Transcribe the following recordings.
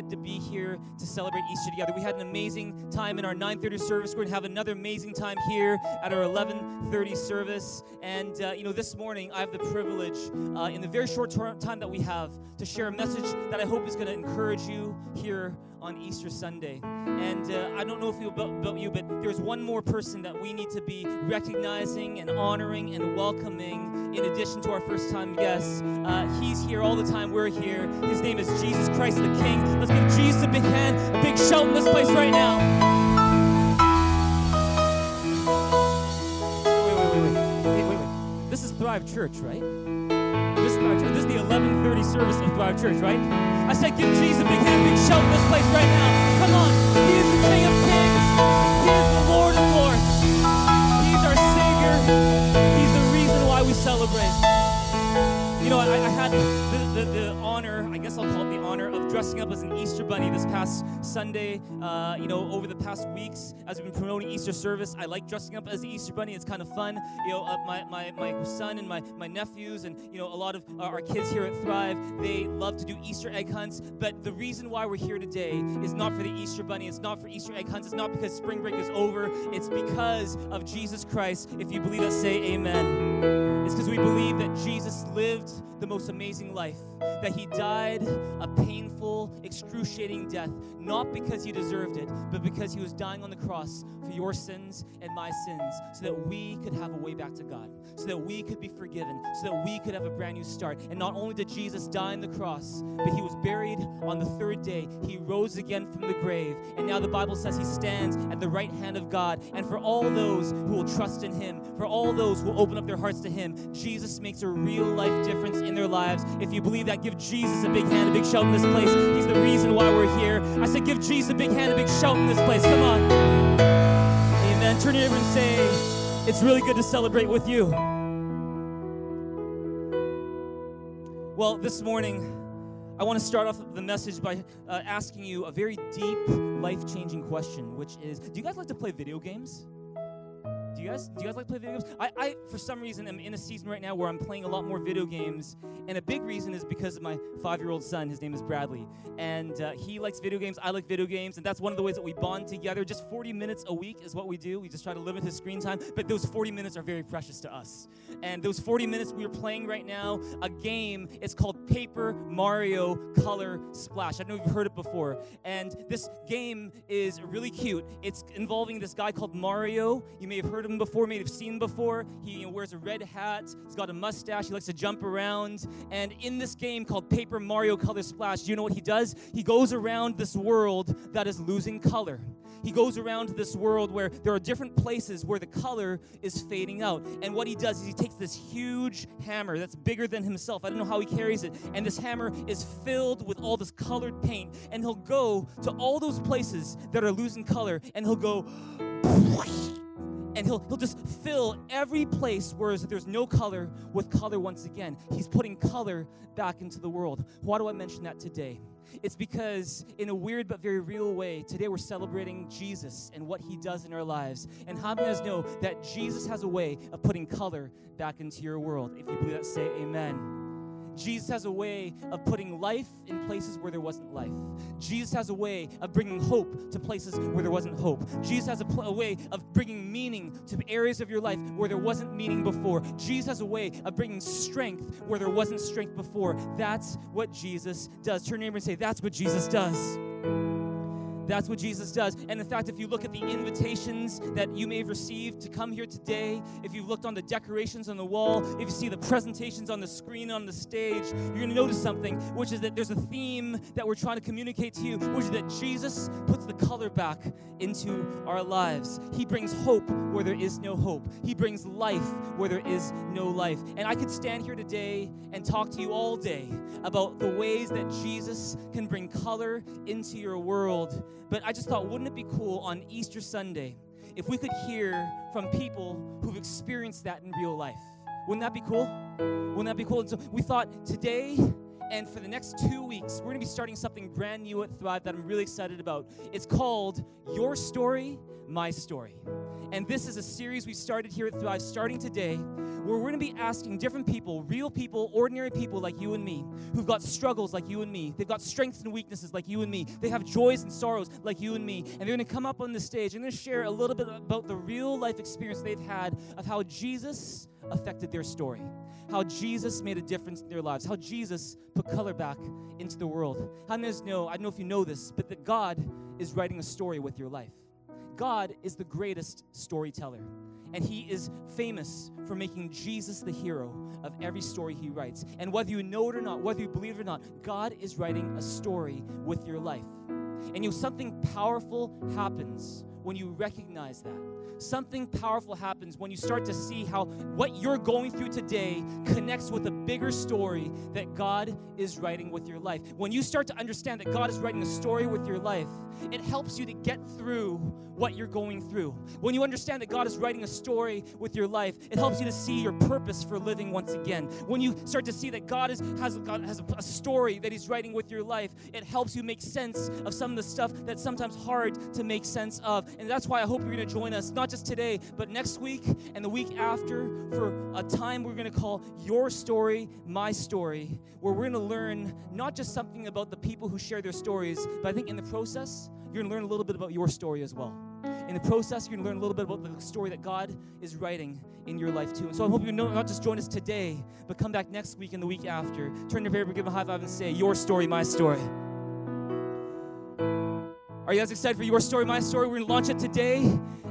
excited to be here to celebrate Easter together. We had an amazing time in our 9:30 service. We're going to have another amazing time here at our 11:30 service. And uh, you know, this morning I have the privilege, uh, in the very short time that we have, to share a message that I hope is going to encourage you here on Easter Sunday. And uh, I don't know if you about, about you, but there's one more person that we need to be recognizing and honoring and welcoming. In addition to our first-time guests, uh, he's here all the time. We're here. His name is Jesus Christ the King. Let's give Jesus a big hand, a big shout in this place right now. Wait, wait, wait, wait, wait, wait. This is Thrive Church, right? This is Thrive Church. This is the 11:30 service of Thrive Church, right? I said, give Jesus a big hand, big shout in this place right now. Come on, He is the King of Kings. He is the Lord of Lords. He's our Savior. He's the reason why we celebrate. You know, I, I had the, the, the honor, I guess I'll call it the honor, of dressing up as an Easter bunny this past Sunday. Uh, you know, over the past weeks, as we've been promoting Easter service, I like dressing up as the Easter bunny. It's kind of fun. You know, uh, my, my, my son and my, my nephews, and, you know, a lot of our kids here at Thrive, they love to do Easter egg hunts. But the reason why we're here today is not for the Easter bunny, it's not for Easter egg hunts, it's not because spring break is over, it's because of Jesus Christ. If you believe that, say amen. It's because we believe that Jesus lived the most amazing life, that he died a painful, excruciating death, not because he deserved it, but because he was dying on the cross for your sins and my sins, so that we could have a way back to God, so that we could be forgiven, so that we could have a brand new start. And not only did Jesus die on the cross, but he was buried on the third day. He rose again from the grave, and now the Bible says he stands at the right hand of God. And for all those who will trust in him, for all those who will open up their hearts to him, Jesus makes a real life difference in their lives. If you believe that, give Jesus a big hand, a big shout in this place. He's the reason why we're here. I said, give Jesus a big hand, a big shout in this place. Come on. Amen. Turn to neighbor and say, it's really good to celebrate with you. Well, this morning, I want to start off the message by uh, asking you a very deep, life changing question, which is Do you guys like to play video games? Do you guys do you guys like play video games? I, I for some reason am in a season right now where I'm playing a lot more video games, and a big reason is because of my five-year-old son. His name is Bradley, and uh, he likes video games. I like video games, and that's one of the ways that we bond together. Just 40 minutes a week is what we do. We just try to limit his screen time, but those 40 minutes are very precious to us. And those 40 minutes we are playing right now, a game. It's called Paper Mario Color Splash. I know you've heard it before. And this game is really cute. It's involving this guy called Mario. You may have heard of him before, may have seen before. He wears a red hat, he's got a mustache, he likes to jump around. And in this game called Paper Mario Color Splash, you know what he does? He goes around this world that is losing color. He goes around this world where there are different places where the color is fading out. And what he does is he takes this huge hammer that's bigger than himself. I don't know how he carries it. And this hammer is filled with all this colored paint. And he'll go to all those places that are losing color and he'll go and he'll, he'll just fill every place where there's no color with color once again. He's putting color back into the world. Why do I mention that today? It's because, in a weird but very real way, today we're celebrating Jesus and what he does in our lives. And how many of us know that Jesus has a way of putting color back into your world? If you believe that, say amen. Jesus has a way of putting life in places where there wasn't life. Jesus has a way of bringing hope to places where there wasn't hope. Jesus has a, pl- a, way of bringing meaning to areas of your life where there wasn't meaning before. Jesus has a way of bringing strength where there wasn't strength before. That's what Jesus does. Turn your neighbor and say, That's what Jesus does. That's what Jesus does. And in fact, if you look at the invitations that you may have received to come here today, if you've looked on the decorations on the wall, if you see the presentations on the screen on the stage, you're going to notice something, which is that there's a theme that we're trying to communicate to you, which is that Jesus puts the color back into our lives. He brings hope where there is no hope, He brings life where there is no life. And I could stand here today and talk to you all day about the ways that Jesus can bring color into your world. But I just thought, wouldn't it be cool on Easter Sunday if we could hear from people who've experienced that in real life? Wouldn't that be cool? Wouldn't that be cool? And so we thought today and for the next two weeks, we're going to be starting something brand new at Thrive that I'm really excited about. It's called Your Story, My Story. And this is a series we started here at Thrive, starting today, where we're going to be asking different people, real people, ordinary people like you and me, who've got struggles like you and me. They've got strengths and weaknesses like you and me. They have joys and sorrows like you and me. And they're going to come up on the stage and they're share a little bit about the real life experience they've had of how Jesus affected their story, how Jesus made a difference in their lives, how Jesus put color back into the world. How many know, I don't know if you know this, but that God is writing a story with your life. God is the greatest storyteller. And he is famous for making Jesus the hero of every story he writes. And whether you know it or not, whether you believe it or not, God is writing a story with your life. And you know, something powerful happens when you recognize that. Something powerful happens when you start to see how what you're going through today connects with a bigger story that God is writing with your life. When you start to understand that God is writing a story with your life, it helps you to get through what you're going through. When you understand that God is writing a story with your life, it helps you to see your purpose for living once again. When you start to see that God is, has, God has a, story that He's writing with your life, it helps you make sense of some of the stuff that's sometimes hard to make sense of. And that's why I hope you're going to join us, not just today, but next week and the week after for a time we're going to call Your Story, My Story, where we're going to learn not just something about the people who share their stories, but I think in the process, you're going to learn a little bit about your story as well. In the process, you're going to learn a little bit about the story that God is writing in your life too. And so I hope you know, not just join us today, but come back next week and the week after. Turn your paper, give a high five, and say, Your story, my story. Are you guys excited for your story, my story? We're going to launch it today.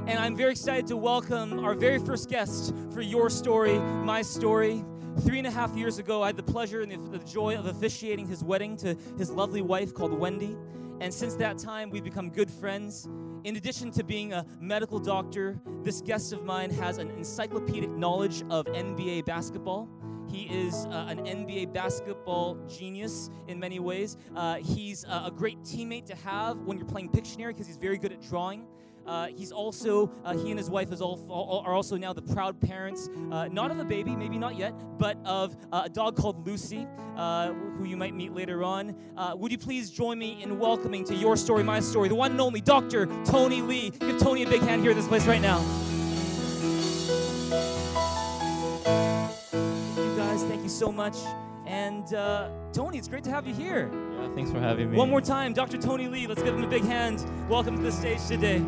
And I'm very excited to welcome our very first guest for Your Story, My Story. Three and a half years ago, I had the pleasure and the joy of officiating his wedding to his lovely wife called Wendy. And since that time, we've become good friends. In addition to being a medical doctor, this guest of mine has an encyclopedic knowledge of NBA basketball. He is uh, an NBA basketball genius in many ways. Uh, he's uh, a great teammate to have when you're playing Pictionary because he's very good at drawing. Uh, he's also, uh, he and his wife is all, all, are also now the proud parents, uh, not of a baby, maybe not yet, but of uh, a dog called Lucy, uh, who you might meet later on. Uh, would you please join me in welcoming to Your Story, My Story, the one and only Dr. Tony Lee. Give Tony a big hand here in this place right now. You guys, thank you so much. And Tony, it's great to have you here. Yeah, thanks for having me. One more time, Dr. Tony Lee. Let's give him a big hand. Welcome to the stage today.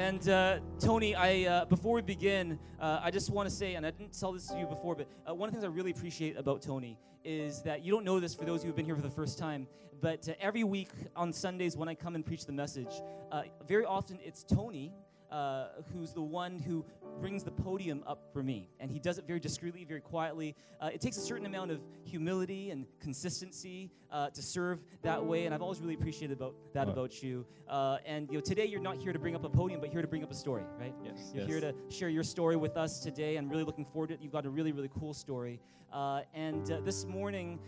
And uh, Tony, I uh, before we begin, uh, I just want to say, and I didn't tell this to you before, but uh, one of the things I really appreciate about Tony is that you don't know this for those who have been here for the first time, but uh, every week on Sundays when I come and preach the message, uh, very often it's Tony uh, who's the one who brings the podium up for me. And he does it very discreetly, very quietly. Uh, it takes a certain amount of humility and consistency uh, to serve that way. And I've always really appreciated about that about you. Uh, and you know, today you're not here to bring up a podium, but here to bring up a story, right? Yes. You're yes. here to share your story with us today. I'm really looking forward to it. You've got a really, really cool story. Uh, and uh, this morning,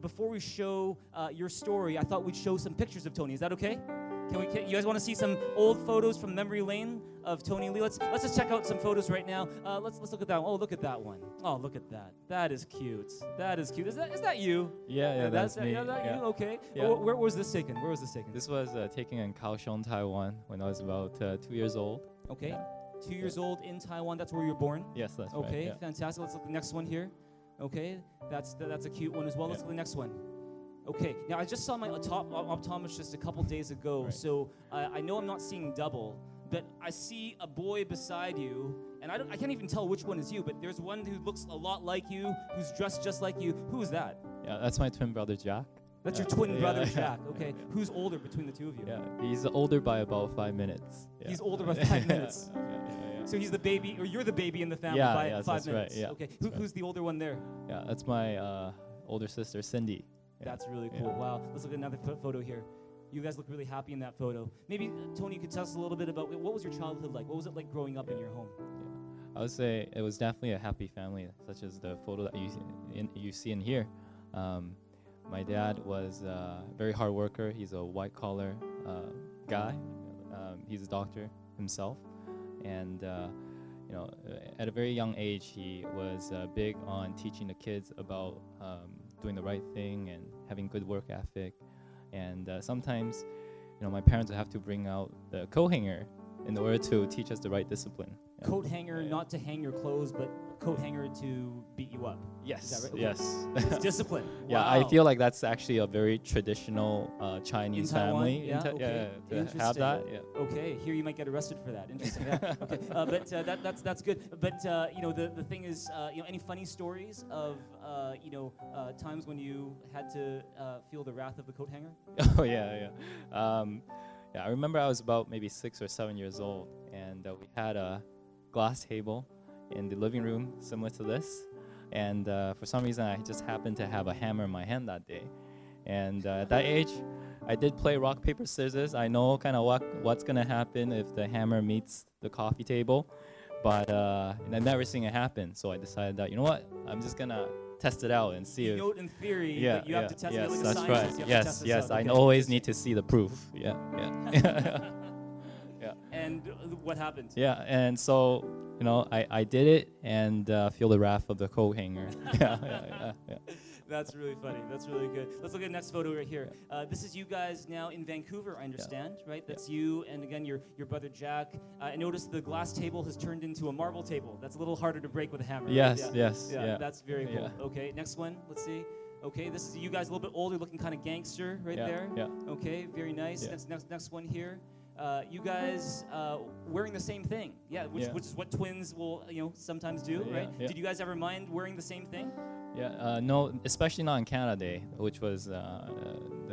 before we show your story, I thought we'd show some pictures of Tony. Is that okay? Can we? Can, you guys want to see some old photos from memory lane of Tony Lee? Let's let's just check out some photos right now. Uh, let's let's look at that. One. Oh, look at that one. Oh, look at that. That is cute. That is cute. Is that is that you? Yeah, yeah, that's, that's me. Yeah, that yeah. you? Okay. Yeah. Where, where, was this taken? Where was this taken? This was uh, taken in Kaohsiung, Taiwan, when I was about uh, two years old. Okay. Yeah. Two years old in Taiwan. That's where you were born. Yes, that's okay, right. Okay, fantastic. Let's look at the next one here. Okay, that's that's a cute one as well. Let's look at the next one. Okay, now I just saw my optom- optometrist just a couple days ago, right. so uh, I know I'm not seeing double, but I see a boy beside you, and I, I can't even tell which one is you, but there's one who looks a lot like you, who's dressed just like you. Who is that? Yeah, that's my twin brother, Jack. That's yeah. your twin yeah, brother, Jack. Okay, who's older between the two of you? Yeah, he's older by about five minutes. He's older by five minutes. So he's the baby, or you're the baby in the family by yes, five minutes. Right, yeah, okay, Who, who's the older one there? Yeah, that's my uh, older sister, Cindy. Yeah. That's really cool. Yeah. Wow. Let's look at another photo here. You guys look really happy in that photo. Maybe, Tony, you could tell us a little bit about what was your childhood like? What was it like growing up in your home? Yeah. I would say it was definitely a happy family, such as the photo that you see in, you see in here. Um, my dad was a very hard worker. He's a white collar uh, guy. Um, he's a doctor himself, and uh, you know, at a very young age, he was uh, big on teaching the kids about um, doing the right thing and having good work ethic. And uh, sometimes, you know, my parents would have to bring out the coat hanger in order to teach us the right discipline. Yeah. Coat hanger, Yeah. not to hang your clothes, but coat hanger to beat you up. Yes. right? Okay. Yes. It's discipline. Yeah, I feel like that's actually a very traditional uh, Chinese In Taiwan? family. Yeah, Ta- okay. to have that. Yeah. Okay, here you might get arrested for that. Interesting. Yeah. Okay, uh, but uh, that, that's that's good. But uh, you know, the, the thing is, uh, you know, any funny stories of uh, you know uh, times when you had to uh, feel the wrath of the coat hanger? Oh yeah, yeah. Um, yeah, I remember I was about maybe six or seven years old, and uh, we had a glass table in the living room similar to this. And uh, for some reason, I just happened to have a hammer in my hand that day. And uh, at that age, I did play rock paper scissors. I know kind of what what's gonna happen if the hammer meets the coffee table, but uh, I've never seen it happen. So I decided that you know what, I'm just gonna test it out and see You know it in theory, yeah, yeah, have to test yes, it like a that's right. To Yes, yes. I Okay. always need to see the proof. Yeah, yeah, what happened? yeah. And so, you know, I, I did it and uh, feel the wrath of the coat hanger. yeah, yeah, yeah, yeah. That's really funny. That's really good. Let's look at the next photo right here. Uh, this is you guys now in Vancouver, I understand, right? That's you and again your your brother Jack. Uh, I noticed the glass table has turned into a marble table. That's a little harder to break with a hammer. right? Yes, Yeah. yes, Yeah, yeah. that's very cool. Yeah. Okay, next one. Let's see. Okay, this is you guys a little bit older, looking kind of gangster right yeah, there. Yeah. Okay, very nice. Yeah. Next, next, next one here. Uh, you guys uh, wearing the same thing, yeah, which, Yeah. which is what twins will, you know, sometimes do, Yeah, right? yeah. Did you guys ever mind wearing the same thing? Yeah, uh, no, especially not on Canada Day, which was uh,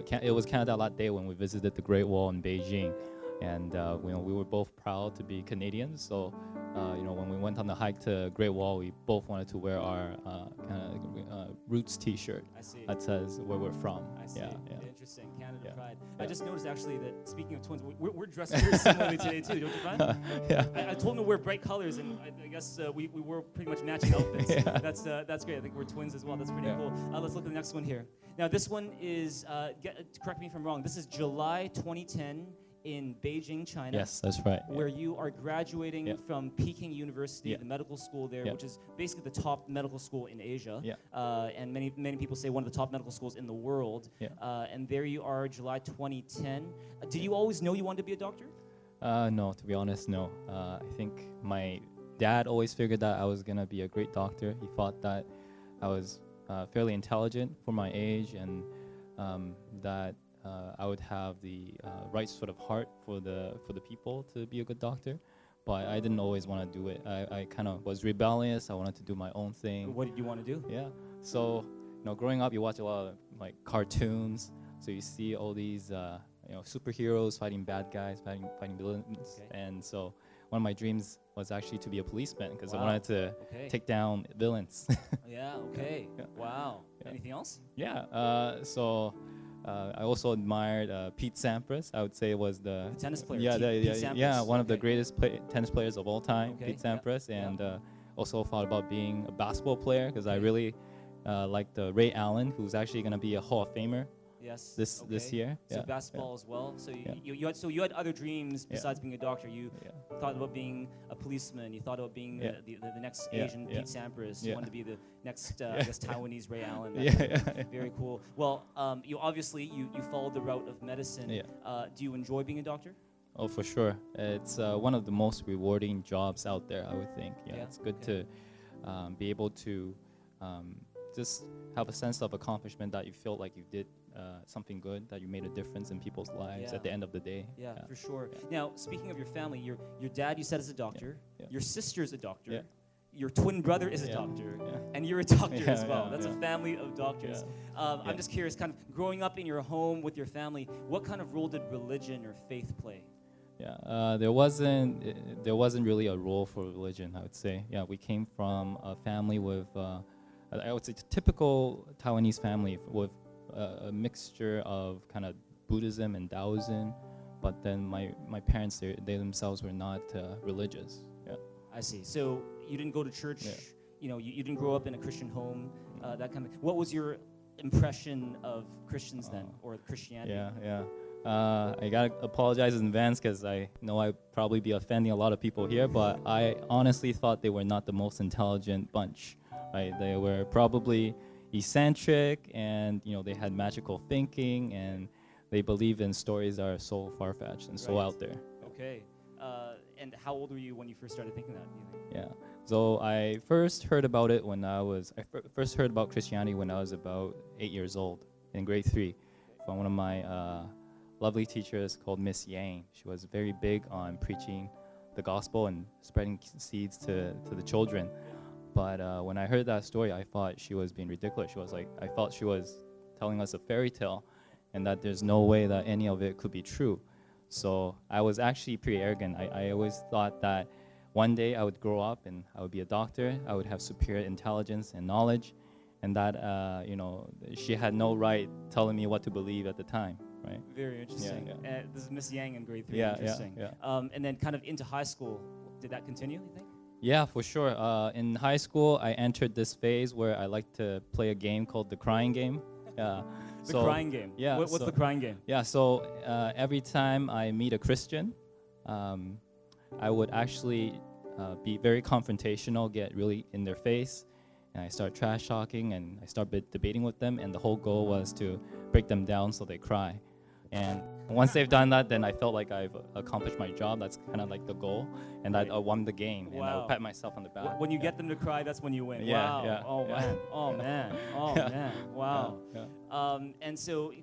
Can- it was Canada Lot Day when we visited the Great Wall in Beijing, and uh, you know we were both proud to be Canadians. So, uh, you know, when we went on the hike to Great Wall, we both wanted to wear our uh, kind of uh, roots T-shirt I see. that says where we're from. I see. Yeah, yeah. Interesting. Canada Yeah. Pride. I just noticed actually that speaking of twins, we're, we're dressed very similarly today too, don't you find? yeah. I, I told them to wear bright colors, and I, I guess uh, we, we wore pretty much matching outfits. Yeah. That's uh, that's great. I think we're twins as well. That's pretty Yeah. cool. Uh, let's look at the next one here. Now this one is uh, get, correct me if I'm wrong. This is July 2010 in Beijing, China. Yes, that's right. yeah. Where you are graduating Yeah. from Peking University, Yeah. the medical school there, Yeah. which is basically the top medical school in Asia. Yeah. Uh, and many many people say one of the top medical schools in the world. Yeah. Uh, and there you are, July 2010. Uh, did you always know you wanted to be a doctor? Uh, no, to be honest, no. Uh, I think my dad always figured that I was gonna be a great doctor. He thought that I was uh, fairly intelligent for my age, and um, that uh, I would have the uh, right sort of heart for the for the people to be a good doctor. But I didn't always want to do it. I, I kind of was rebellious. I wanted to do my own thing. What did you want to do? Yeah. So, you know, growing up, you watch a lot of like cartoons. So you see all these, uh, you know, superheroes fighting bad guys, fighting fighting villains. Okay. And so, one of my dreams was actually to be a policeman because Wow. I wanted to Okay. take down villains. yeah. Okay. Yeah. Wow. Yeah. Anything else? yeah. Uh, so. Uh, I also admired uh, Pete Sampras. I would say was the, The tennis player, Yeah, the, yeah, yeah, one of the greatest play- tennis players of all time, Okay, Pete Sampras, yeah. and uh, also thought about being a basketball player because I really uh, liked uh, Ray Allen, who's actually going to be a Hall of Famer Yes. this this year. So yeah, basketball as well. So you, Yeah. you, you had so you had other dreams Yeah. besides being a doctor. You Yeah. thought about being a policeman. You thought about being Yeah. the, the, the next Yeah, Asian yeah. Pete Sampras. You wanted to be the next, uh, I guess, Taiwanese Ray Allen. Yeah, that kind of yeah. Very cool. Well, um, you obviously you, you followed the route of medicine. Yeah. Uh, do you enjoy being a doctor? Oh, for sure. It's uh, one of the most rewarding jobs out there, I would think. Yeah, Yeah, it's good okay. to um, be able to um, just have a sense of accomplishment that you feel like you did uh, something good, that you made a difference in people's lives Yeah. at the end of the day. Yeah, for sure. Now, speaking of your family, your your dad you said is a doctor. yeah. Your is a doctor. Yeah. Your twin brother is a Yeah, doctor, yeah. and you're a doctor Yeah, as well. yeah, That's a family of doctors. Um, I'm just curious, kind of growing up in your home with your family, what kind of role did religion or faith play? Yeah, uh, there wasn't uh, there wasn't really a role for religion. I would say. Yeah, we came from a family with uh, I would say typical Taiwanese family with uh, a mixture of kind of Buddhism and Taoism, but then my my parents they, they themselves were not uh, religious. Yeah. I see. So you didn't go to church. Yeah. You know, you, you didn't grow up in a Christian home. Uh, that kind of. What was your impression of Christians then, or Christianity? Yeah, yeah. Uh, I gotta apologize in advance because I know I probably be offending a lot of people here, but I honestly thought they were not the most intelligent bunch. Right? They were probably eccentric, and you know they had magical thinking, and they believe in stories that are so far fetched and so out there. Okay. Uh, and how old were you when you first started thinking that? Do you think? Yeah. So I first heard about it when I was I first heard about Christianity when I was about eight years old in grade three, from one of my uh, lovely teachers called Miss Yang. She was very big on preaching the gospel and spreading seeds to to the children. But uh, when I heard that story, I thought she was being ridiculous. She was like, I felt she was telling us a fairy tale, and that there's no way that any of it could be true. So I was actually pretty arrogant. I, I always thought that one day I would grow up and I would be a doctor. I would have superior intelligence and knowledge, and that uh, you know she had no right telling me what to believe at the time, right? Very interesting. yeah. Uh, this is Miss Yang in grade three. Yeah, yeah, interesting. yeah. Um, and then kind of into high school, did that continue? You think? Yeah, for sure. Uh, in high school, I entered this phase where I like to play a game called the crying game. Yeah. The so, crying game. yeah, What, what's so- the crying game? Yeah, so uh, every time I meet a Christian, um, I would actually uh, be very confrontational, get really in their face, and I start trash talking and I start debating with them. And the whole goal was to break them down so they cry. And once they've done that, then I felt like I've accomplished my job. That's kind of like the goal, and I, Right. I won the game. And I Wow. pat myself on the back. When you yeah. get them to cry, that's when you win. Yeah, wow. yeah, oh man. Oh man. Oh man. Wow. Um, and so,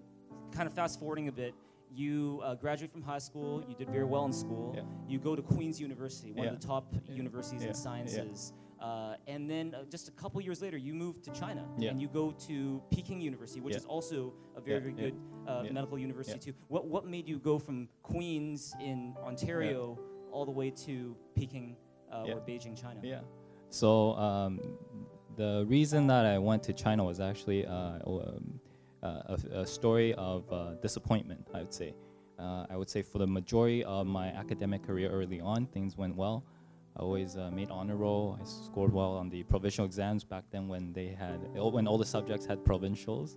kind of fast forwarding a bit, you uh, graduate from high school. You did very well in school. Yeah. You go to Queen's University, one Yeah. of the top universities Yeah. in sciences. Uh, and then uh, just a couple years later, you move to China Yeah. and you go to Peking University, which Yeah. is also a very, Yeah, very good uh, medical university too. What what made you go from Queens in Ontario all the way to Peking uh, or Beijing, China? Yeah. So um, the reason that I went to China was actually uh, um, uh, a, a story of uh, disappointment. I would say. Uh, I would say for the majority of my academic career early on, things went well. I always uh, made honor roll. I scored well on the provincial exams back then when they had when all the subjects had provincials,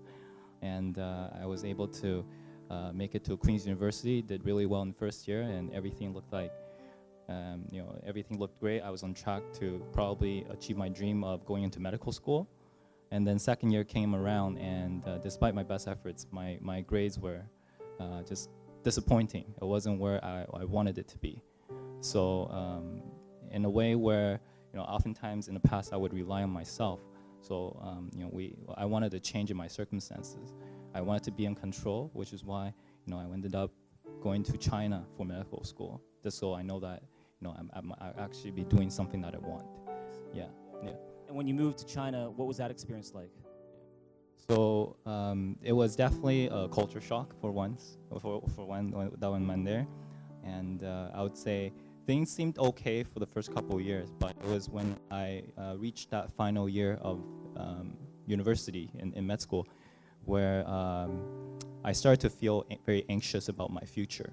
and uh, I was able to uh, make it to Queen's University. Did really well in the first year, and everything looked like um, you know, everything looked great. I was on track to probably achieve my dream of going into medical school. And then second year came around, and uh, despite my best efforts, my, my grades were uh, just disappointing. It wasn't where I, I wanted it to be. So um, in a way where, you know, oftentimes in the past I would rely on myself. So, um, you know, we, I wanted a change in my circumstances. I wanted to be in control, which is why, you know, I ended up going to China for medical school, just so I know that, you know, I'm, I'm, I'll actually be doing something that I want. Yeah, yeah. And when you moved to China, what was that experience like? So um, it was definitely a culture shock for once, for, for one when- that one man there, and uh, I would say things seemed okay for the first couple of years, but it was when I uh, reached that final year of um, university in, in med school, where um, I started to feel very anxious about my future,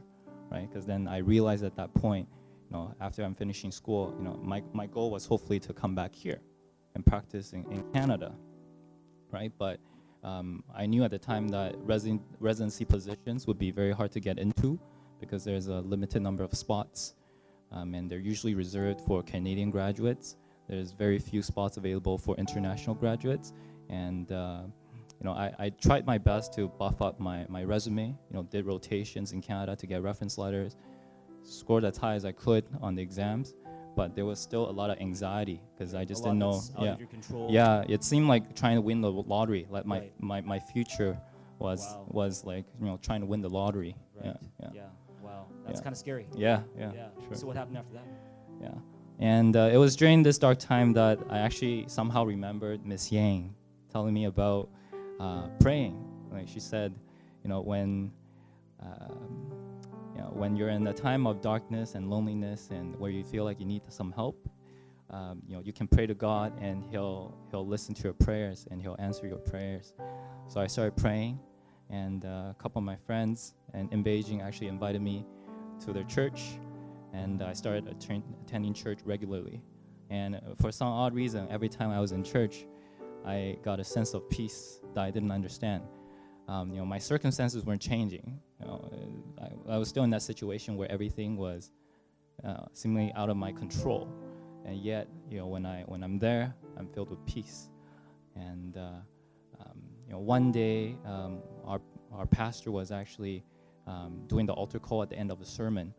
right? Because then I realized at that point, you know, after I'm finishing school, you know, my, my goal was hopefully to come back here and practice in, in Canada, right? But um, I knew at the time that resi- residency positions would be very hard to get into because there's a limited number of spots, um, and they're usually reserved for Canadian graduates. There's very few spots available for international graduates, and uh, you know, I, I tried my best to buff up my, my resume. You know, did rotations in Canada to get reference letters, scored as high as I could on the exams, but there was still a lot of anxiety because I just didn't know. yeah, of your control. yeah, it seemed like trying to win the lottery. Like my Right. my, my future was Wow. was like you know trying to win the lottery. Right. Yeah, yeah, Wow. That's Yeah. kind of scary. yeah, yeah, sure. So what happened after that? yeah. And uh, it was during this dark time that I actually somehow remembered Miss Yang telling me about uh, praying. Like she said, you know, when um, you know when you're in a time of darkness and loneliness and where you feel like you need some help, um, you know, you can pray to God and He'll He'll listen to your prayers and He'll answer your prayers. So I started praying, and uh, a couple of my friends and in Beijing actually invited me to their church, and I started atten- attending church regularly. And for some odd reason, every time I was in church, I got a sense of peace that I didn't understand. Um, you know, my circumstances weren't changing. You know, I, I was still in that situation where everything was uh, seemingly out of my control, and yet, you know, when I when I'm there, I'm filled with peace. And uh, um, you know, one day, um, our our pastor was actually um, doing the altar call at the end of the sermon,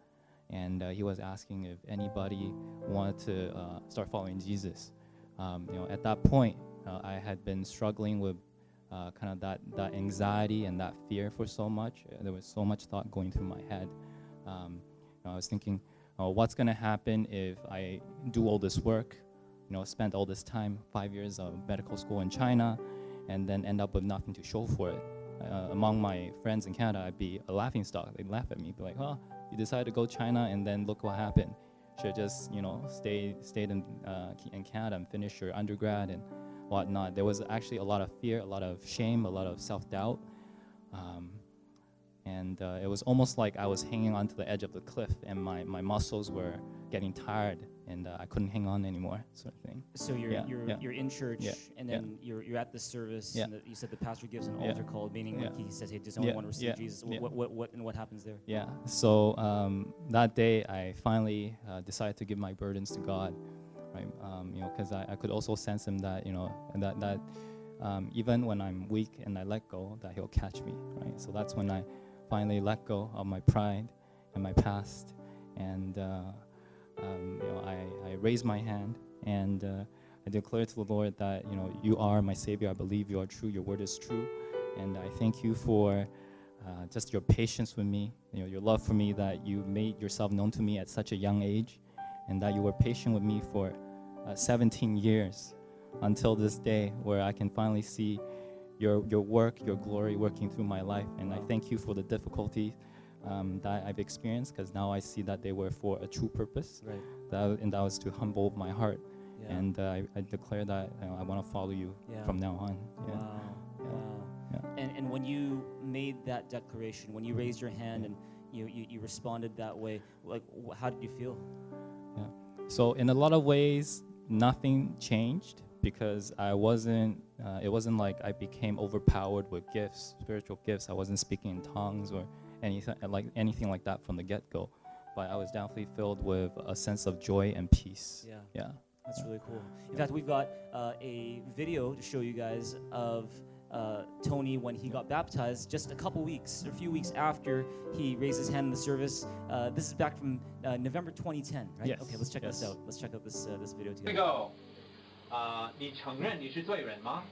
and uh, he was asking if anybody wanted to uh, start following Jesus. Um, you know, at that point, uh, I had been struggling with uh, kind of that, that anxiety and that fear for so much. There was so much thought going through my head. Um, you know, I was thinking, oh, what's going to happen if I do all this work, you know, spend all this time, five years of medical school in China, and then end up with nothing to show for it. Uh, among my friends in Canada, I'd be a laughing stock. They'd laugh at me, be like, "Oh, you decided to go China, and then look what happened. Should just, you know, stay stayed in uh, in Canada and finish your undergrad and whatnot." There was actually a lot of fear, a lot of shame, a lot of self doubt. Um, and uh, it was almost like I was hanging onto the edge of the cliff, and my, my muscles were getting tired, and uh, I couldn't hang on anymore, sort of thing. So you're Yeah, you're yeah. you're in church, Yeah, and then you're you're at the service. And the, you said the pastor gives an altar call, meaning like he says, "Hey, does anyone want to receive Jesus?" What, what what and what happens there? Yeah. So um, that day, I finally uh, decided to give my burdens to God, right? Um, you know, because I, I could also sense Him that you know and that that um, even when I'm weak and I let go, that He'll catch me, right? So that's when I finally let go of my pride and my past, and uh, um, you know, I, I raised my hand and uh, I declare to the Lord that you know you are my Savior. I believe you are true. Your word is true, and I thank you for uh, just your patience with me, you know, your love for me, that you made yourself known to me at such a young age, and that you were patient with me for uh, 17 years until this day where I can finally see your, your work, your glory working through my life. And I thank you for the difficulties um, that I've experienced because now I see that they were for a true purpose, Right. that, and that was to humble my heart. Yeah. And uh, I, I declare that you know, I want to follow you Yeah. from now on. Yeah. Wow. Yeah. Wow. And and when you made that declaration, when you raised your hand Yeah. and you, you you responded that way, like wh- how did you feel? So in a lot of ways, nothing changed because I wasn't. Uh, it wasn't like I became overpowered with gifts, spiritual gifts. I wasn't speaking in tongues or anything like anything like that from the get-go. But I was definitely filled with a sense of joy and peace. Yeah. Yeah. That's really cool. In fact, we've got uh, a video to show you guys of uh, Tony when he got baptized just a couple weeks, a few weeks after he raised his hand in the service. Uh, this is back from uh, November 2010, right? Yes, Okay, let's check this yes. out. Let's check out this uh, this video 这 together. 个，呃，你承认你是罪人吗？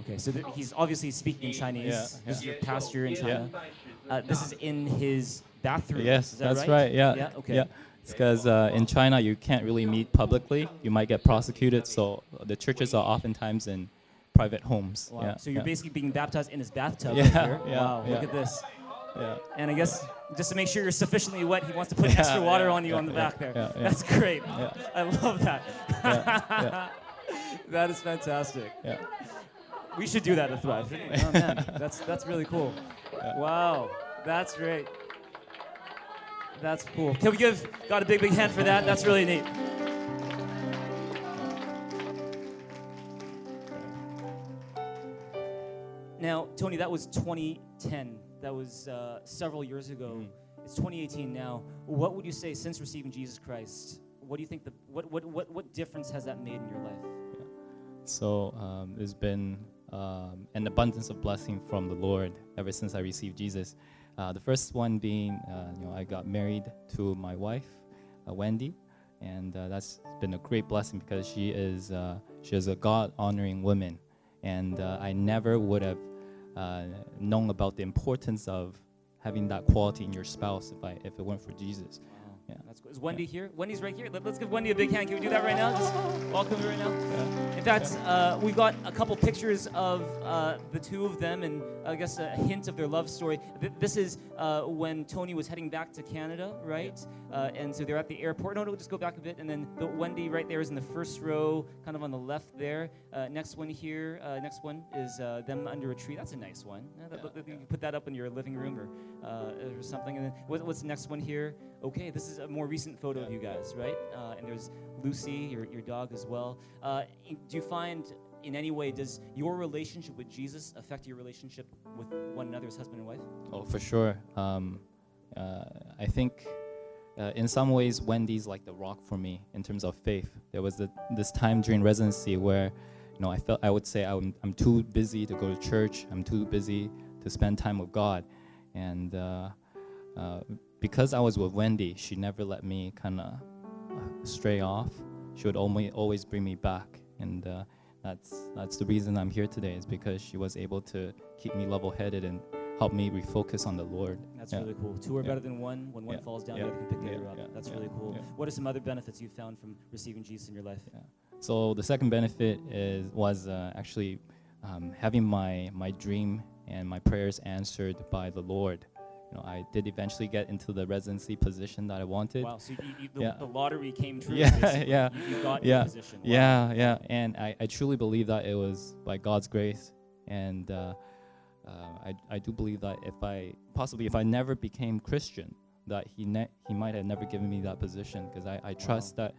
Okay, so the, he's obviously speaking in Chinese. This is your pastor in China. Uh, this is in his bathroom. Yes, that that's right? right? Yeah. Yeah. Okay. Yeah. It's because uh, in China you can't really meet publicly. You might get prosecuted. So the churches are oftentimes in private homes. Wow. Yeah. So you're yeah. basically being baptized in his bathtub. Yeah. Yeah. Wow. Look at this. Yeah. And I guess just to make sure you're sufficiently wet, he wants to put extra water on you on the back there. That's great. I love that. that is fantastic. Yeah. We should do that at Thrive. Oh man, that's that's really cool. Yeah. Wow, that's great. That's cool. Can we give God a big, big hand for that? That's really neat. Now, Tony, that was 2010. That was uh, several years ago. Mhm. It's 2018 now. What would you say since receiving Jesus Christ? What do you think the what what what, what difference has that made in your life? So um, there's been um, an abundance of blessing from the Lord ever since I received Jesus. Uh, the first one being, uh, you know, I got married to my wife, uh, Wendy, and uh, that's been a great blessing because she is uh, she is a God honoring woman, and uh, I never would have known about the importance of having that quality in your spouse if I if it weren't for Jesus. Yeah. that's cool. Is Wendy here? Wendy's right here. Let, us give Wendy a big hand. Can we do that right now? Just welcome her right now. In fact, uh, we've got a couple pictures of uh, the two of them, and I guess a hint of their love story. Th- this is uh, when Tony was heading back to Canada, right? Uh, and so they're at the airport. No, no, just go back a bit, and then the Wendy right there is in the first row, kind of on the left there. Uh, next one here, uh, next one is uh, them under a tree. That's a nice one. Yeah, that- Yeah, that- you can put that up in your living room or uh, or something. And then what, what's the next one here? Okay, this is a more recent photo of you guys, right? Uh, and there's Lucy, your, your dog as well. Uh, do you find in any way does your relationship with Jesus affect your relationship with one another as husband and wife? Oh, for sure. Um, uh, I think uh, in some ways, Wendy's like the rock for me in terms of faith. There was the, this time during residency where, you know, I felt I would say I'm, I'm too busy to go to church. I'm too busy to spend time with God, and uh, uh, because I was with Wendy, she never let me kind of stray off. She would only always bring me back, and uh, that's that's the reason I'm here today. Is because she was able to keep me level-headed and help me refocus on the Lord. That's Yeah. really cool. Two are Yeah. better than one. When one Yeah. falls down, the other can pick the other up. That's really cool. What are some other benefits you've found from receiving Jesus in your life? So the second benefit is was uh, actually um, having my my dream and my prayers answered by the Lord. You know, I did eventually get into the residency position that I wanted. Wow. So you, you, the, Yeah. the lottery came true. Yeah, basically. yeah, You, you got yeah, position. Wow. Yeah, yeah, and I, I truly believe that it was by God's grace, and uh, uh, I I do believe that if I possibly if I never became Christian, that he ne- he might have never given me that position because I, I trust that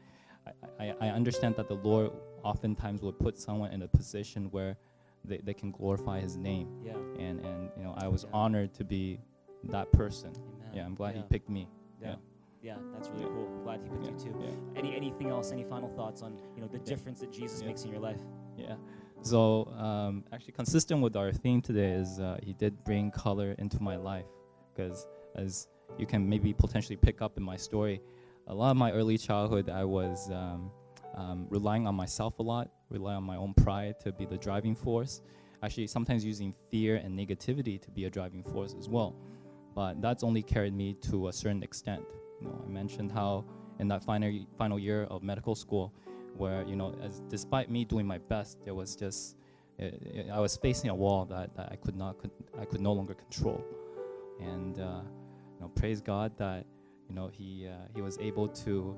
I, I, I understand that the Lord oftentimes will put someone in a position where they, they can glorify His name, Yeah. and and you know I was Yeah. honored to be that person. Amen. Yeah, I'm glad yeah. He picked me. Yeah. yeah. Yeah, that's really cool. Glad he picked you too. Any anything else? Any final thoughts on you know the difference that Jesus makes in your life? Yeah. So um, actually, consistent with our theme today is uh, he did bring color into my life, because as you can maybe potentially pick up in my story, a lot of my early childhood I was um, um, relying on myself a lot, relying on my own pride to be the driving force. Actually, sometimes using fear and negativity to be a driving force as well. But that's only carried me to a certain extent. You know, I mentioned how in that final final year of medical school, where you know, as despite me doing my best, there was just uh, I was facing a wall that, that I could not could, I could no longer control, and uh, you know, praise God that you know he uh, he was able to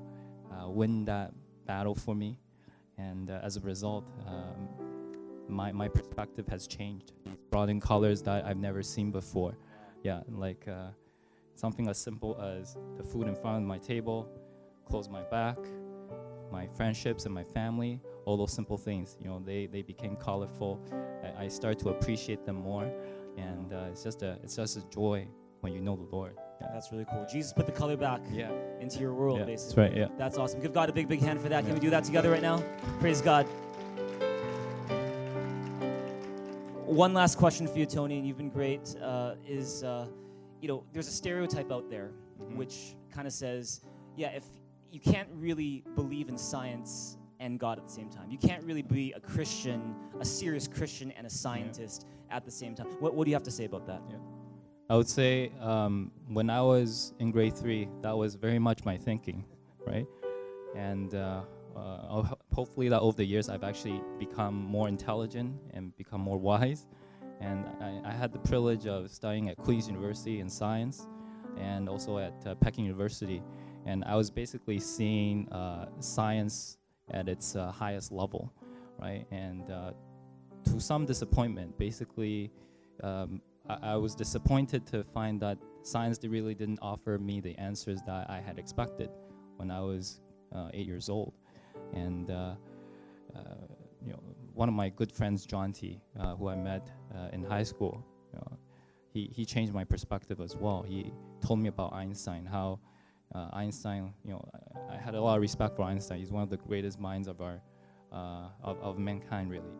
uh, win that battle for me, and uh, as a result, um, my my perspective has changed. It's brought in colors that I've never seen before. Yeah, like uh, something as simple as the food in front of my table, close my back, my friendships and my family, all those simple things, you know, they, they became colorful. I, I started to appreciate them more, and uh, it's just a it's just a joy when you know the Lord. Yeah, That's really cool. Jesus put the color back yeah, into your world, yeah that's right. Yeah. That's awesome. Give God a big, big hand for that. Can we do that together right now? Praise God. One last question for you, Tony, and you've been great. Uh, is uh, you know, there's a stereotype out there Mhm. which kind of says, yeah, if you can't really believe in science and God at the same time, you can't really be a Christian, a serious Christian, and a scientist at the same time. What, what do you have to say about that? I would say um, when I was in grade three, that was very much my thinking, right? And uh, uh, hopefully that over the years I've actually become more intelligent and become more wise. And I, I had the privilege of studying at Queen's University in science and also at uh, Peking University. And I was basically seeing uh, science at its uh, highest level, right? And uh, to some disappointment, basically, um, I, I was disappointed to find that science really didn't offer me the answers that I had expected when I was uh, eight years old. And uh, uh, you know, one of my good friends, John T, uh, who I met in high school, you know, he, he changed my perspective as well. He told me about Einstein, how uh, Einstein, you know, I, I had a lot of respect for Einstein. He's one of the greatest minds of our uh, of, of mankind, really.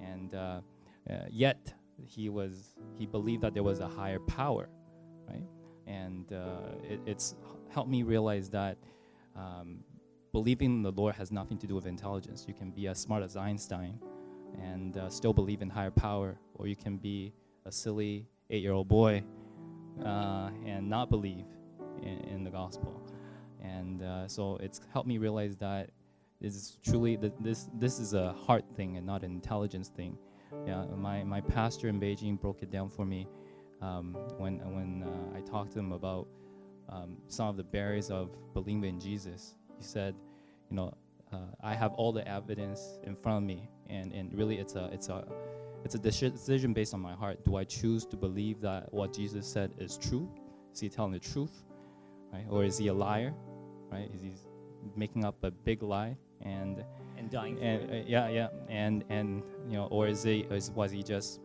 And uh, yet he was he believed that there was a higher power, right? And it, it's helped me realize that um, believing in the Lord has nothing to do with intelligence. You can be as smart as Einstein and uh, still believe in higher power, or you can be a silly eight-year-old boy uh, and not believe in, in the gospel. And uh, so it's helped me realize that it's truly th- this this is a heart thing and not an intelligence thing. Yeah, my, my pastor in Beijing broke it down for me um, when when uh, I talked to him about um, some of the barriers of believing in Jesus. He said, you know, uh, I have all the evidence in front of me, and, and really it's a it's a it's a decision based on my heart. Do I choose to believe that what Jesus said is true? Is he telling the truth, right? Or is he a liar, right? Is he making up a big lie? And And dying and uh, yeah, yeah, and and you know, or is he is, was he just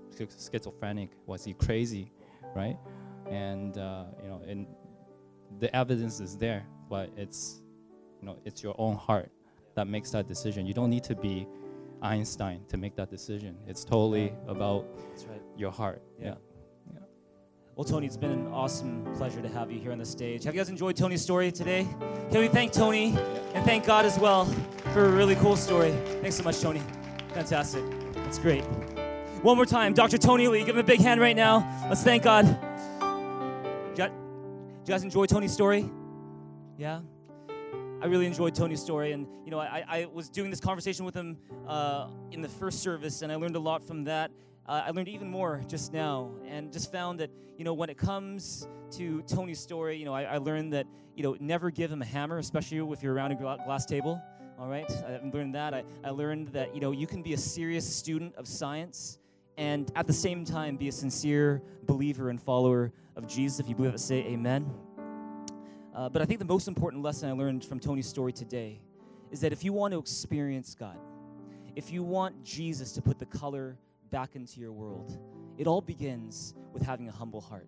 schizophrenic? Was he crazy, right? And uh, you know, and the evidence is there, but it's you know, it's your own heart that makes that decision. You don't need to be Einstein to make that decision. It's totally about right. your heart. Yeah. Yeah. Well, Tony, it's been an awesome pleasure to have you here on the stage. Have you guys enjoyed Tony's story today? Can we thank Tony and thank God as well for a really cool story? Thanks so much, Tony. Fantastic. That's great. One more time, Dr. Tony Lee. Give him a big hand right now. Let's thank God. Did you guys enjoy Tony's story? Yeah? I really enjoyed Tony's story. And, you know, I, I was doing this conversation with him uh, in the first service, and I learned a lot from that uh, I learned even more just now and just found that, you know, when it comes to Tony's story, you know, I, I learned that, you know, never give him a hammer, especially if you're around a glass table. All right, I learned that. I, I learned that, you know, you can be a serious student of science and at the same time be a sincere believer and follower of Jesus. If you believe it, say amen. Uh, but I think the most important lesson I learned from Tony's story today is that if you want to experience God, if you want Jesus to put the color back into your world. It all begins with having a humble heart.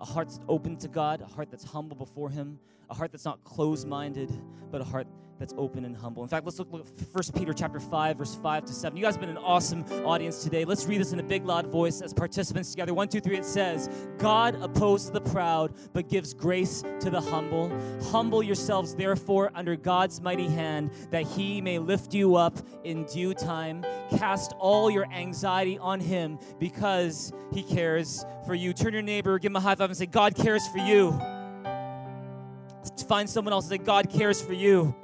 A heart that's open to God, a heart that's humble before Him, a heart that's not closed minded, but a heart that's open and humble. In fact, let's look, look at 1 Peter chapter 5, verse 5 to 7. You guys have been an awesome audience today. Let's read this in a big, loud voice as participants together. One, two, three. It says, God opposes the proud, but gives grace to the humble. Humble yourselves, therefore, under God's mighty hand, that he may lift you up in due time. Cast all your anxiety on him because he cares for you. Turn your neighbor, give him a high five, and say, God cares for you. Find someone else and say, God cares for you.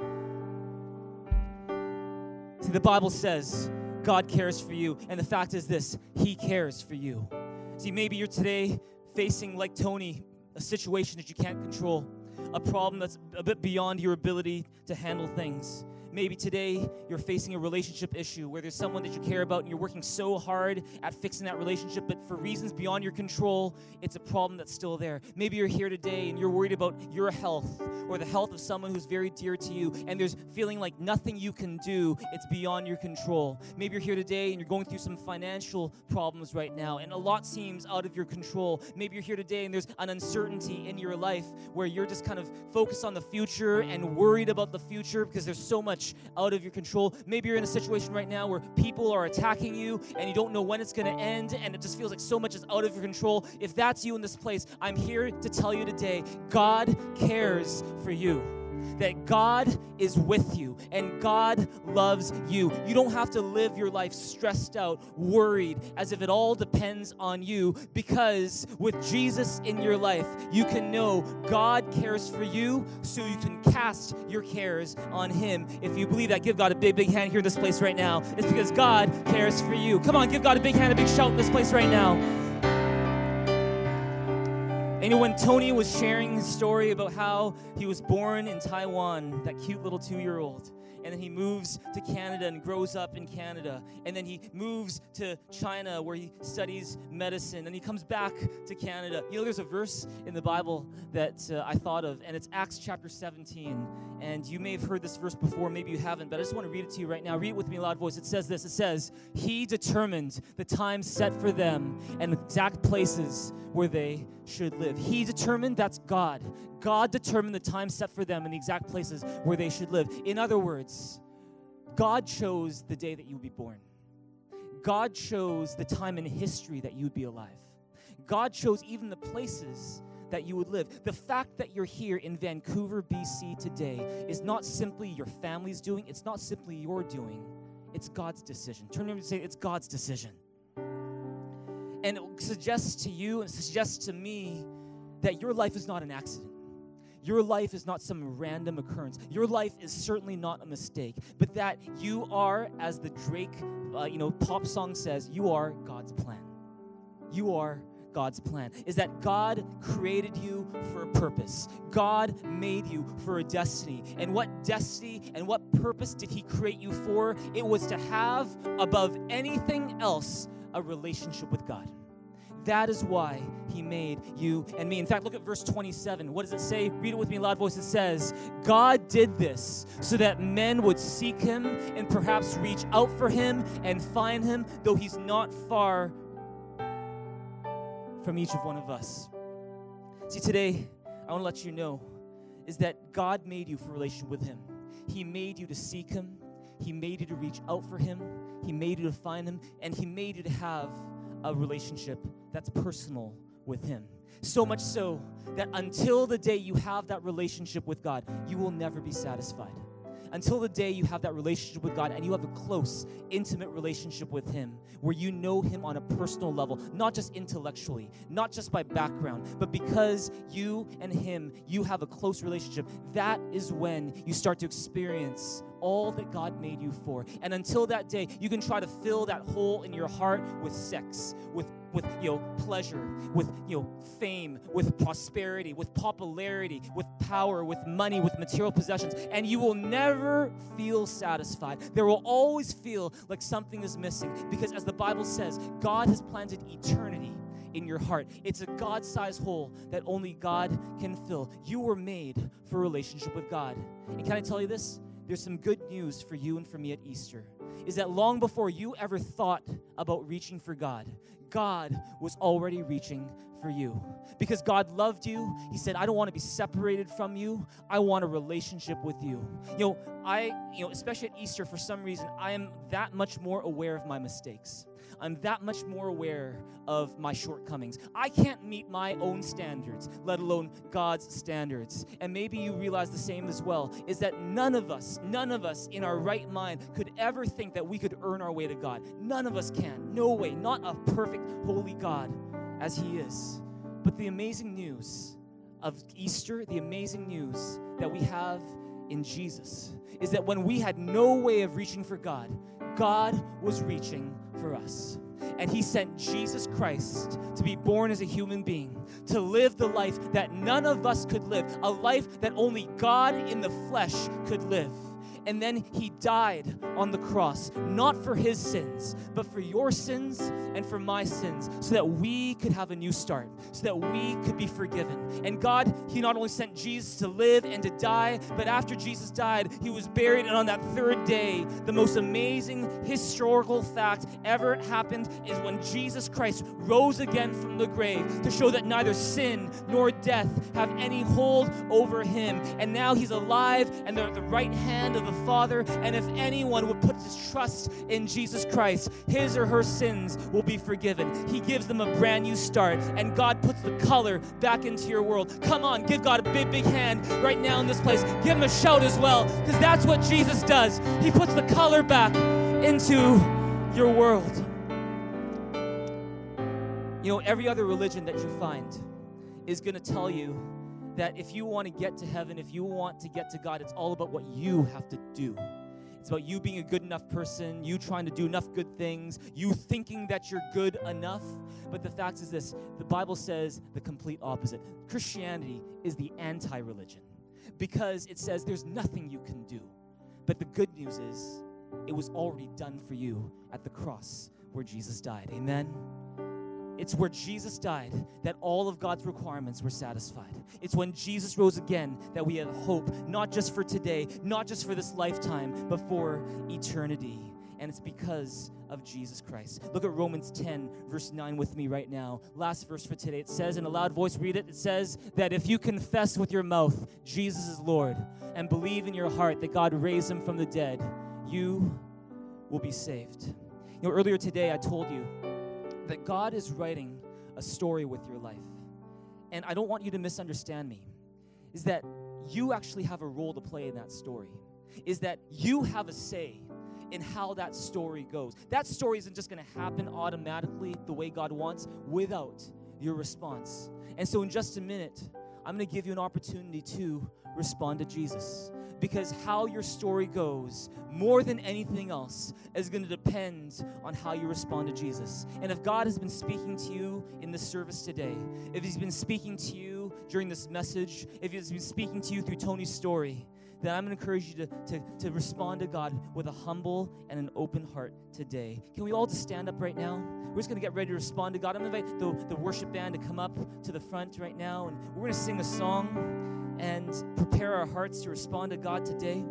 The Bible says God cares for you, and the fact is this He cares for you. See, maybe you're today facing, like Tony, a situation that you can't control, a problem that's a bit beyond your ability to handle things. Maybe today you're facing a relationship issue where there's someone that you care about and you're working so hard at fixing that relationship, but for reasons beyond your control, it's a problem that's still there. Maybe you're here today and you're worried about your health or the health of someone who's very dear to you, and there's feeling like nothing you can do, it's beyond your control. Maybe you're here today and you're going through some financial problems right now, and a lot seems out of your control. Maybe you're here today and there's an uncertainty in your life where you're just kind of focused on the future and worried about the future because there's so much much out of your control. Maybe you're in a situation right now where people are attacking you and you don't know when it's going to end and it just feels like so much is out of your control. If that's you in this place, I'm here to tell you today God cares for you that God is with you and God loves you. You don't have to live your life stressed out, worried, as if it all depends on you, because with Jesus in your life, you can know God cares for you, so you can cast your cares on Him. If you believe that, give God a big, big hand here in this place right now. It's because God cares for you. Come on, give God a big hand, a big shout in this place right now. And when Tony was sharing his story about how he was born in Taiwan, that cute little two year old, and then he moves to Canada and grows up in Canada. And then he moves to China where he studies medicine. And he comes back to Canada. You know, there's a verse in the Bible that uh, I thought of, and it's Acts chapter 17. And you may have heard this verse before, maybe you haven't, but I just want to read it to you right now. Read it with me loud voice. It says this It says, He determined the time set for them and the exact places where they should live. He determined, that's God. God determined the time set for them and the exact places where they should live. In other words, God chose the day that you would be born. God chose the time in history that you would be alive. God chose even the places that you would live. The fact that you're here in Vancouver, BC today is not simply your family's doing, it's not simply your doing, it's God's decision. Turn him and say, It's God's decision. And it suggests to you and suggests to me that your life is not an accident. Your life is not some random occurrence. Your life is certainly not a mistake, but that you are, as the Drake, uh, you know, pop song says, you are God's plan. You are God's plan is that God created you for a purpose. God made you for a destiny. And what destiny and what purpose did He create you for? It was to have, above anything else, a relationship with God. That is why he made you and me. In fact, look at verse 27. What does it say? Read it with me loud voice. It says, God did this so that men would seek him and perhaps reach out for him and find him, though he's not far from each of one of us. See, today, I want to let you know is that God made you for relationship with him. He made you to seek him. He made you to reach out for him. He made you to find him. And he made you to have a relationship that's personal with Him. So much so that until the day you have that relationship with God, you will never be satisfied until the day you have that relationship with God and you have a close, intimate relationship with Him where you know Him on a personal level, not just intellectually, not just by background, but because you and Him, you have a close relationship, that is when you start to experience all that God made you for. And until that day, you can try to fill that hole in your heart with sex, with with you know pleasure, with you know fame, with prosperity, with popularity, with power, with money, with material possessions, and you will never feel satisfied. There will always feel like something is missing because as the Bible says, God has planted eternity in your heart. It's a God sized hole that only God can fill. You were made for relationship with God. And can I tell you this? There's some good news for you and for me at Easter. Is that long before you ever thought about reaching for God, God was already reaching for you. Because God loved you, He said, I don't want to be separated from you. I want a relationship with you. You know, I, you know, especially at Easter, for some reason, I am that much more aware of my mistakes. I'm that much more aware of my shortcomings. I can't meet my own standards, let alone God's standards. And maybe you realize the same as well is that none of us, none of us in our right mind could ever think that we could earn our way to God. None of us can. No way. Not a perfect, holy God as He is. But the amazing news of Easter, the amazing news that we have in Jesus, is that when we had no way of reaching for God, God was reaching for us. And He sent Jesus Christ to be born as a human being, to live the life that none of us could live, a life that only God in the flesh could live. And then he died on the cross, not for his sins, but for your sins and for my sins, so that we could have a new start, so that we could be forgiven. And God, he not only sent Jesus to live and to die, but after Jesus died, he was buried. And on that third day, the most amazing historical fact ever happened is when Jesus Christ rose again from the grave to show that neither sin nor death have any hold over him. And now he's alive and they're at the right hand of the the Father. And if anyone would put his trust in Jesus Christ, his or her sins will be forgiven. He gives them a brand new start, and God puts the color back into your world. Come on, give God a big, big hand right now in this place. Give him a shout as well, because that's what Jesus does. He puts the color back into your world. You know, every other religion that you find is going to tell you that if you want to get to heaven, if you want to get to God, it's all about what you have to do. It's about you being a good enough person, you trying to do enough good things, you thinking that you're good enough. But the fact is this the Bible says the complete opposite. Christianity is the anti religion because it says there's nothing you can do. But the good news is it was already done for you at the cross where Jesus died. Amen. It's where Jesus died that all of God's requirements were satisfied. It's when Jesus rose again that we have hope, not just for today, not just for this lifetime, but for eternity. And it's because of Jesus Christ. Look at Romans 10, verse 9 with me right now. Last verse for today. It says in a loud voice, read it. It says that if you confess with your mouth Jesus is Lord and believe in your heart that God raised him from the dead, you will be saved. You know, earlier today I told you that God is writing a story with your life. And I don't want you to misunderstand me. Is that you actually have a role to play in that story. Is that you have a say in how that story goes. That story isn't just going to happen automatically the way God wants without your response. And so, in just a minute, I'm going to give you an opportunity to respond to Jesus because how your story goes, more than anything else, is going to depend on how you respond to Jesus. And if God has been speaking to you in this service today, if He's been speaking to you during this message, if He's been speaking to you through Tony's story, then I'm going to encourage you to, to, to respond to God with a humble and an open heart today. Can we all just stand up right now? We're just going to get ready to respond to God. I'm going to invite the, the worship band to come up to the front right now, and we're going to sing a song and prepare our hearts to respond to God today.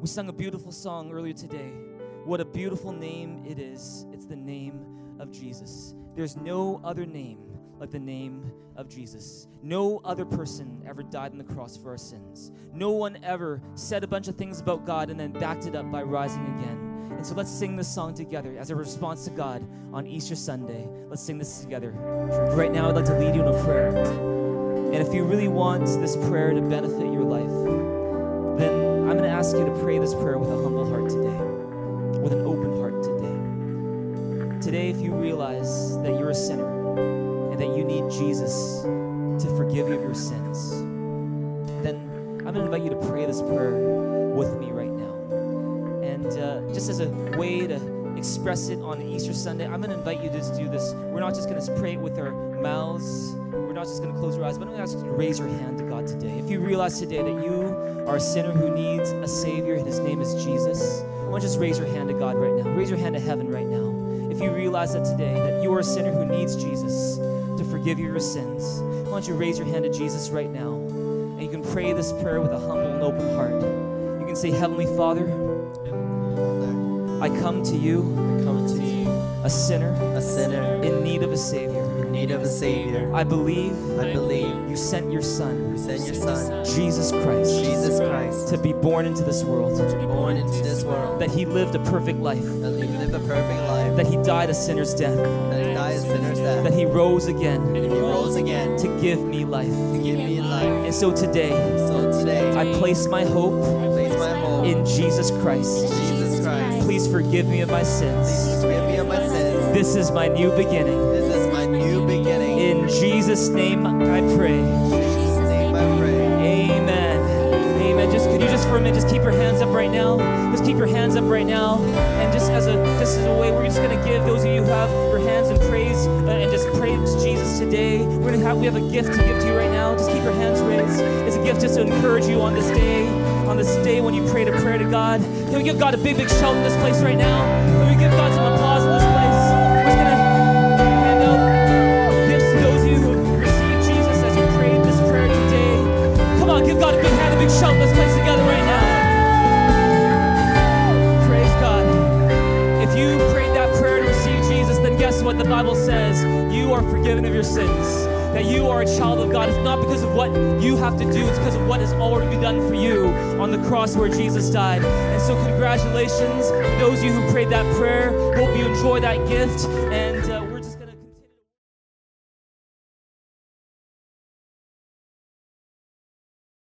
We sung a beautiful song earlier today. What a beautiful name it is. It's the name of Jesus. There's no other name like the name of Jesus. No other person ever died on the cross for our sins. No one ever said a bunch of things about God and then backed it up by rising again. And so let's sing this song together as a response to God on Easter Sunday. Let's sing this together. Right now I'd like to lead you in a prayer. And if you really want this prayer to benefit your life, then I'm going to ask you to pray this prayer with a humble heart today, with an open heart today. Today, if you realize that you're a sinner and that you need Jesus to forgive you of your sins, then I'm going to invite you to pray this prayer with me right now. And uh, just as a way to express it on Easter Sunday, I'm going to invite you to do this. We're not just going to pray it with our mouths, not just going to close your eyes, but I'm going to ask you to raise your hand to God today. If you realize today that you are a sinner who needs a Savior, and His name is Jesus, I want you to just raise your hand to God right now. Raise your hand to heaven right now. If you realize that today, that you are a sinner who needs Jesus to forgive you your sins, why don't you raise your hand to Jesus right now? And you can pray this prayer with a humble and open heart. You can say, Heavenly Father, I come to you, I come to you, a sinner a sinner in need of a Savior. Need of a Savior. I believe I believe you sent your Son, you sent your Son, Jesus Christ, Jesus Christ, to be born into this world, to be born into this world, that He lived a perfect life, that He lived a perfect life, that He died a sinner's death, that He died a sinner's death, that He rose again and He rose again to give me life. to give me life. And so today, So today, I place my hope I place my hope in Jesus Christ. Jesus Christ. Please forgive me of my sins. Please forgive me of my sins. This is my new beginning. Jesus' name I pray. Jesus' name I pray. Amen. Amen. Just could you just for a minute just keep your hands up right now? Just keep your hands up right now. And just as a just as a way, we're just gonna give those of you who have your hands in praise uh, and just praise Jesus today. We're gonna have we have a gift to give to you right now. Just keep your hands raised. It's a gift just to encourage you on this day. On this day when you prayed a prayer to God. Can we give God a big, big shout in this place right now? Can we give God some applause shout this place together right now. Praise God. If you prayed that prayer to receive Jesus, then guess what the Bible says? You are forgiven of your sins. That you are a child of God. It's not because of what you have to do, it's because of what has already been done for you on the cross where Jesus died. And so, congratulations, those of you who prayed that prayer. Hope you enjoy that gift. And